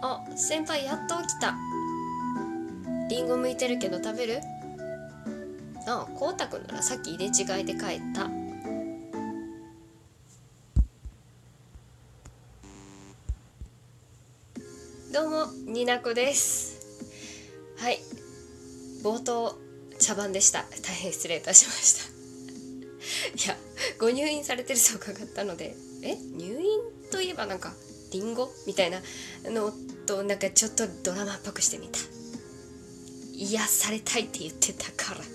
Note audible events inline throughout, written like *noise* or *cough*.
あ先輩やっと起きた。りんご向いてるけど食べる？あこうたくんならさっき入れ違いで帰った。どうもになこです。はい。冒頭茶番でした。大変失礼いたしました。いやご入院されてると伺ったのでえ？入院といえばなんかリンゴ？みたいなのとなんかちょっとドラマっぽくしてみた。癒されたいって言ってたから。*laughs*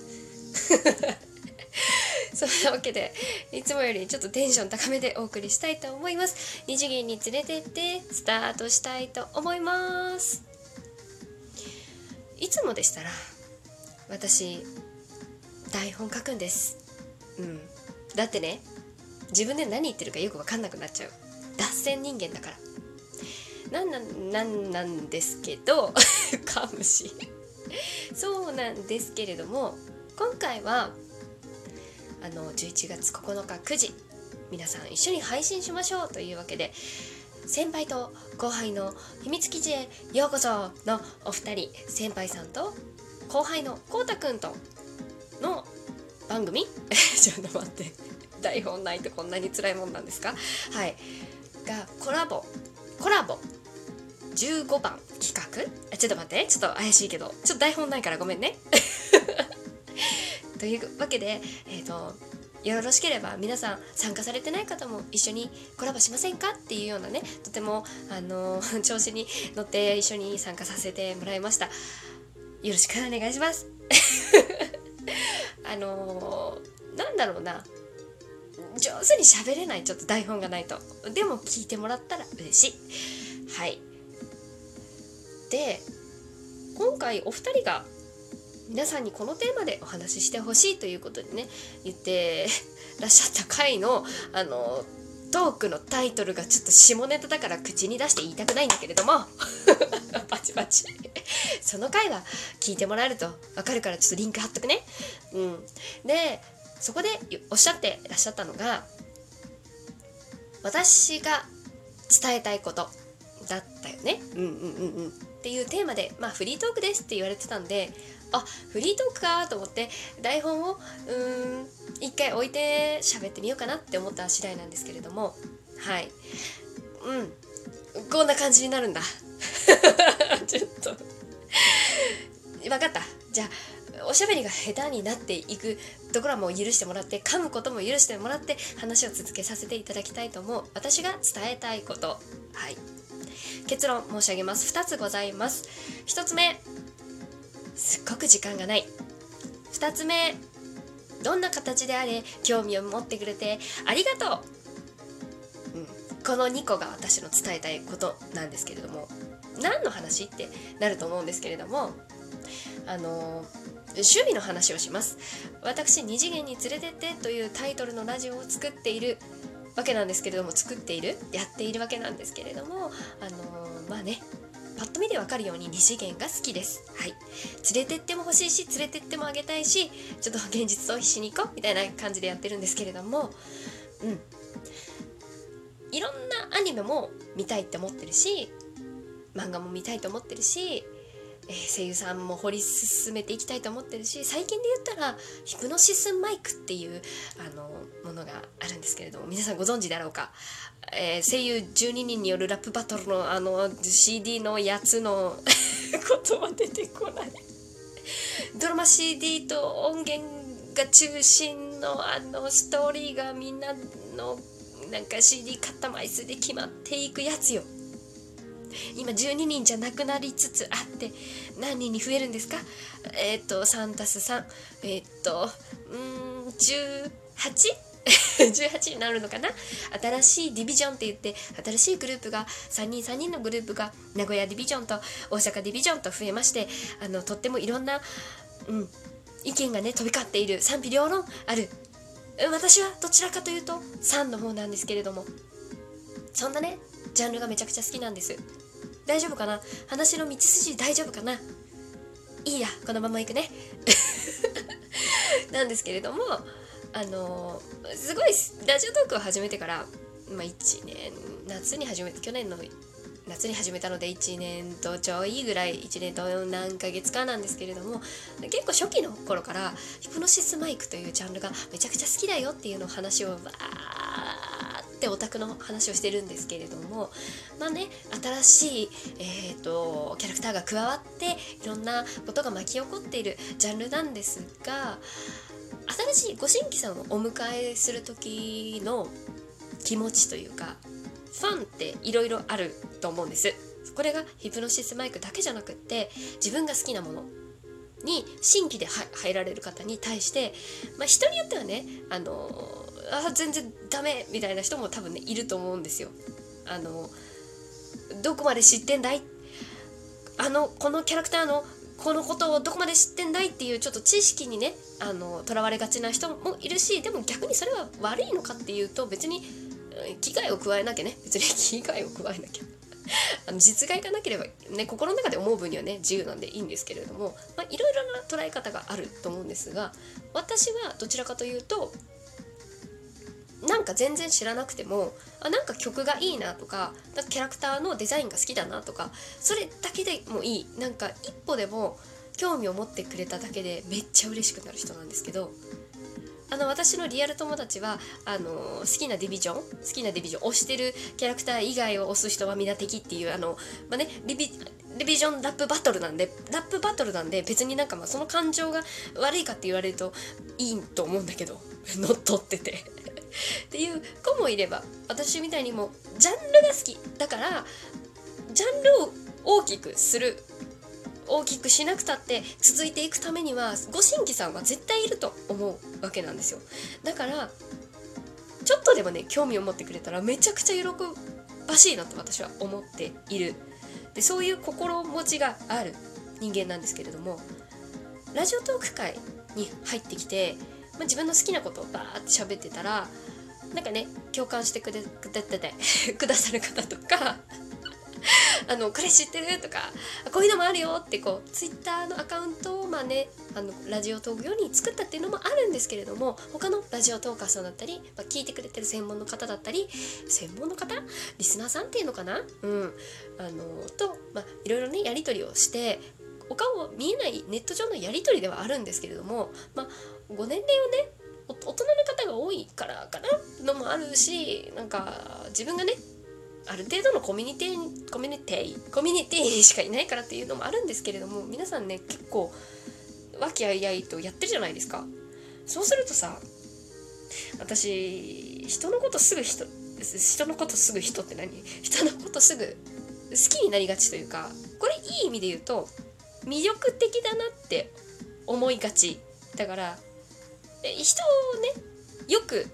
そんなわけでいつもよりちょっとテンション高めでお送りしたいと思います。二次元に連れてってスタートしたいと思います。いつもでしたら私台本書くんです。うん。だってね自分で何言ってるかよく分かんなくなっちゃう。脱線人間だから。なんなんなんなんですけど *laughs* かむし。そうなんですけれども今回はあの11月9日9時皆さん一緒に配信しましょうというわけで先輩と後輩の秘密基地へようこそのお二人先輩さんと後輩のこうたくんとの番組？*laughs* ちょっと待って。台本ないとこんなに辛いもんなんですか？はい。がコラボ。コラボ。15番企画？ちょっと待って。ちょっと怪しいけど。ちょっと台本ないからごめんね。*laughs* というわけでえっ、ー、とよろしければ皆さん参加されてない方も一緒にコラボしませんか？っていうようなねとてもあの *laughs* 調子に乗って一緒に参加させてもらいました。よろしくお願いします。*laughs* あのなんだろうな。上手に喋れないちょっと台本がないと。でも聞いてもらったら嬉しい。はい。で今回お二人が皆さんにこのテーマでお話ししてほしいということでね言ってらっしゃった回のあのトークのタイトルがちょっと下ネタだから口に出して言いたくないんだけれども *laughs* バチバチ。その回は聞いてもらえると分かるからちょっとリンク貼っとくね。うん。でそこでおっしゃってらっしゃったのが私が伝えたいことだったよね。うんうんうんうん。っていうテーマでまあフリートークですって言われてたんであフリートークかと思って台本をうん一回置いて喋ってみようかなって思った次第なんですけれどもはい。うん。こんな感じになるんだ。*laughs* ちょっと。分かった。じゃあおしゃべりが下手になっていくところはもう許してもらって噛むことも許してもらって話を続けさせていただきたいと思う。私が伝えたいこと。はい。結論申し上げます。2つございます。1つ目すっごく時間がない。2つ目どんな形であれ興味を持ってくれてありがとう、うん、この2個が私の伝えたいことなんですけれども何の話ってなると思うんですけれどもあの趣味の話をします。私二次元に連れてってというタイトルのラジオを作っているわけなんですけれども作っているやっているわけなんですけれどもあのまあねパッと見でわかるように二次元が好きです。はい。連れてっても欲しいし、連れてってもあげたいし、ちょっと現実逃避しに行こうみたいな感じでやってるんですけれども、うん。いろんなアニメも見たいって思ってるし、漫画も見たいと思ってるし、え、声優さんも掘り進めていきたいと思ってるし最近で言ったらヒプノシスマイクっていうあのものがあるんですけれども皆さんご存知だろうか。えー、声優12人によるラップバトルのあの CD のやつの *laughs* 言葉出てこない。ドラマ CD と音源が中心のあのストーリーがみんなのなんか CD 買った枚数で決まっていくやつよ。今12人じゃなくなりつつあって何人に増えるんですか？えっ、ー、と3たす3えっ、ー、とうん 18? 18になるのかな？新しいディビジョンって言って新しいグループが3人3人のグループが名古屋ディビジョンと大阪ディビジョンと増えましてあのとってもいろんな、うん、意見がね飛び交っている賛否両論ある。私はどちらかというと3の方なんですけれどもそんなねジャンルがめちゃくちゃ好きなんです。大丈夫かな？話の道筋大丈夫かな？いいやこのまま行くね。*laughs* なんですけれどもあのすごいラジオトークを始めてから、まあ、1年夏に始めて去年の夏に始めたので1年とちょいぐらい1年と何ヶ月かなんですけれども結構初期の頃からヒプノシスマイクというジャンルがめちゃくちゃ好きだよっていうのを話をわーってオタクの話をしてるんですけれどもまあね新しい、えーと、キャラクターが加わっていろんなことが巻き起こっているジャンルなんですが新しいご新規さんをお迎えする時の気持ちというかファンっていろいろあると思うんです。これがヒプノシスマイクだけじゃなくって自分が好きなものに新規で入られる方に対して、まあ、人によってはねあのあ全然ダメみたいな人も多分ねいると思うんですよ。あのどこまで知ってんだい？あのこのキャラクターのこのことをどこまで知ってんだいっていうちょっと知識にねあのとらわれがちな人もいるしでも逆にそれは悪いのかっていうと別に危害を加えなきゃね。別に *laughs* 危害を加えなきゃ。*laughs* あの実害がなければね心の中で思う分にはね自由なんでいいんですけれども、いろいろな捉え方があると思うんですが私はどちらかというとなんか全然知らなくてもあなんか曲がいいなとかなんかキャラクターのデザインが好きだなとかそれだけでもいい。なんか一歩でも興味を持ってくれただけでめっちゃ嬉しくなる人なんですけどあの私のリアル友達はあの好きなディビジョン好きなディビジョン推してるキャラクター以外を推す人は皆敵っていうあの、まあね、リビディビジョンラップバトルなんでラップバトルなんで別になんかまあその感情が悪いかって言われるといいと思うんだけど *laughs* 乗っ取ってて。っていう子もいれば私みたいにもジャンルが好きだからジャンルを大きくする大きくしなくたって続いていくためにはご新規さんは絶対いると思うわけなんですよ。だからちょっとでもね興味を持ってくれたらめちゃくちゃ喜ばしいなと私は思っている。でそういう心持ちがある人間なんですけれどもラジオトーク会に入ってきて、まあ、自分の好きなことをバーって喋ってたらなんかね共感してくれくだ *laughs* くださる方とか *laughs* あのこれ知ってるとかこういうのもあるよってこうツイッターのアカウントをまあねあのラジオトーク用に作ったっていうのもあるんですけれども他のラジオトーカーさんだったり、まあ、聞いてくれてる専門の方だったり専門の方？リスナーさんっていうのかな？うん。あのと、まあ、いろいろねやり取りをしてお顔見えないネット上のやり取りではあるんですけれども、まあ、ご年齢をね大人の方が多いからかなのもあるしなんか自分がねある程度のコミュニティコミュニティコミュニティしかいないからっていうのもあるんですけれども皆さんね結構和気あいあいとやってるじゃないですか。そうするとさ私人のことすぐ人人のことすぐ人って何？人のことすぐ好きになりがちというかこれいい意味で言うと魅力的だなって思いがち。だから人をねよく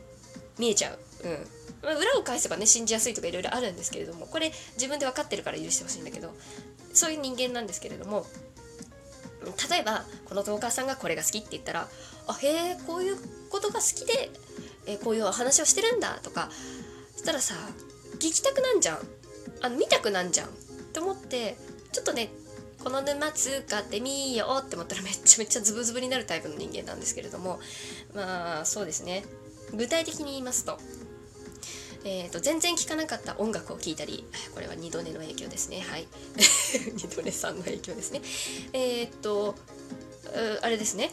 見えちゃう。うん。まあ、裏を返せばね信じやすいとかいろいろあるんですけれどもこれ自分で分かってるから許してほしいんだけどそういう人間なんですけれども例えばこのトーカーさんがこれが好きって言ったらあへえこういうことが好きで、え、こういうお話をしてるんだとかそしたらさ聞きたくなんじゃん。あの見たくなんじゃん。って思ってちょっとねこの沼通過ってみようって思ったらめちゃめちゃズブズブになるタイプの人間なんですけれどもまあそうですね。具体的に言いますとえーと、全然聴かなかった音楽を聴いたりこれは二度寝の影響ですね。はい。*laughs* 二度寝さんの影響ですね。えっ、ー、とあれですね。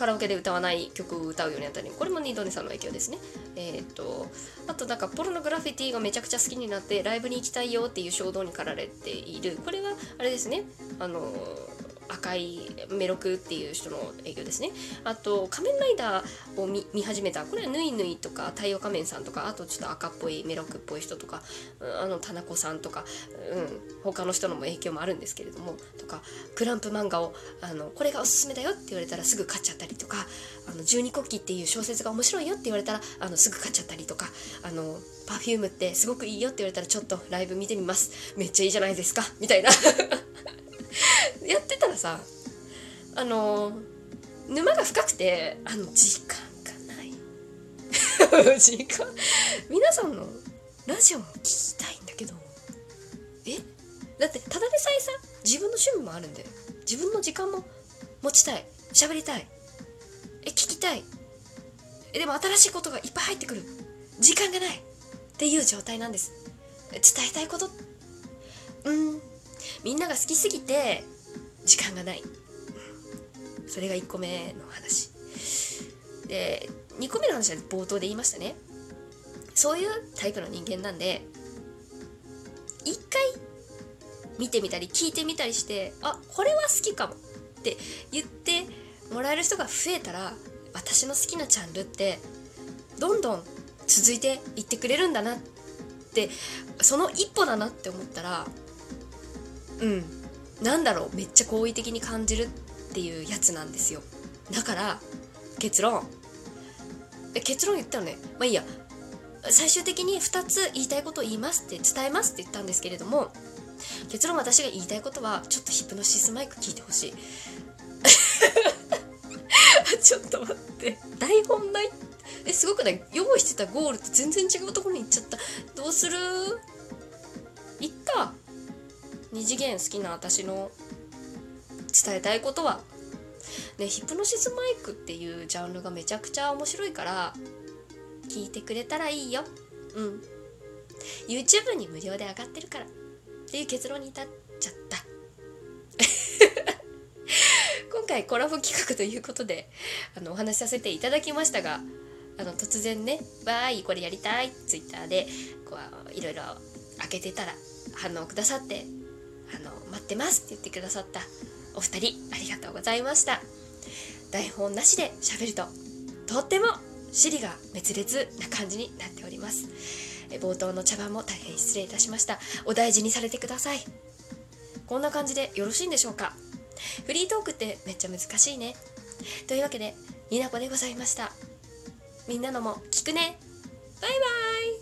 カラオケで歌わない曲を歌うようになったりこれもニードネさんの影響ですね。えっ、ー、とあとなんかポルノグラフィティがめちゃくちゃ好きになってライブに行きたいよっていう衝動に駆られている。これはあれですね。あの赤いメロクっていう人の影響ですね。あと仮面ライダーを見始めた。これはぬいぬいとか太陽仮面さんとかあとちょっと赤っぽいメロクっぽい人とかあの田中さんとか、うん、他の人のも影響もあるんですけれどもとかクランプ漫画をあのこれがおすすめだよって言われたらすぐ買っちゃったりとかあの十二国旗っていう小説が面白いよって言われたらあのすぐ買っちゃったりとかあの Perfume ってすごくいいよって言われたらちょっとライブ見てみます。めっちゃいいじゃないですか。みたいな。*laughs* さあの沼が深くてあの時間がない。*laughs* 時間皆さんのラジオも聞きたいんだけどえ？だってただでさえさ自分の趣味もあるんで自分の時間も持ちたい喋りたいえ聞きたいえでも新しいことがいっぱい入ってくる時間がないっていう状態なんです。伝えたいこと？うん。みんなが好きすぎて時間がない。それが1個目の話。で2個目の話は冒頭で言いましたね。そういうタイプの人間なんで一回見てみたり聞いてみたりしてあこれは好きかも。って言ってもらえる人が増えたら私の好きなジャンルってどんどん続いていってくれるんだなってその一歩だなって思ったらうん。なんだろうめっちゃ好意的に感じるっていうやつなんですよ。だから結論。結論言ったらね。まあいいや。最終的に2つ言いたいことを言いますって伝えますって言ったんですけれども結論私が言いたいことはちょっとヒプノシスマイク聞いてほしい。*laughs* ちょっと待って。台本ない？えすごくない？用意してたゴールと全然違うところに行っちゃった。どうする？二次元好きな私の伝えたいことは、ね、ヒプノシスマイクっていうジャンルがめちゃくちゃ面白いから聞いてくれたらいいよ。うん。YouTube に無料で上がってるから。っていう結論に至っちゃった。*laughs* 今回コラボ企画ということであのお話しさせていただきましたがあの突然ね「わーいこれやりたい」ツイッターでこういろいろ開けてたら反応くださってあの「待ってます」って言ってくださった。お二人ありがとうございました。台本なしで喋るととっても尻が滅裂な感じになっております。冒頭の茶番も大変失礼いたしました。お大事にされてください。こんな感じでよろしいんでしょうか。フリートークってめっちゃ難しいね。というわけでになこでございました。みんなのも聞くね。バイバイ。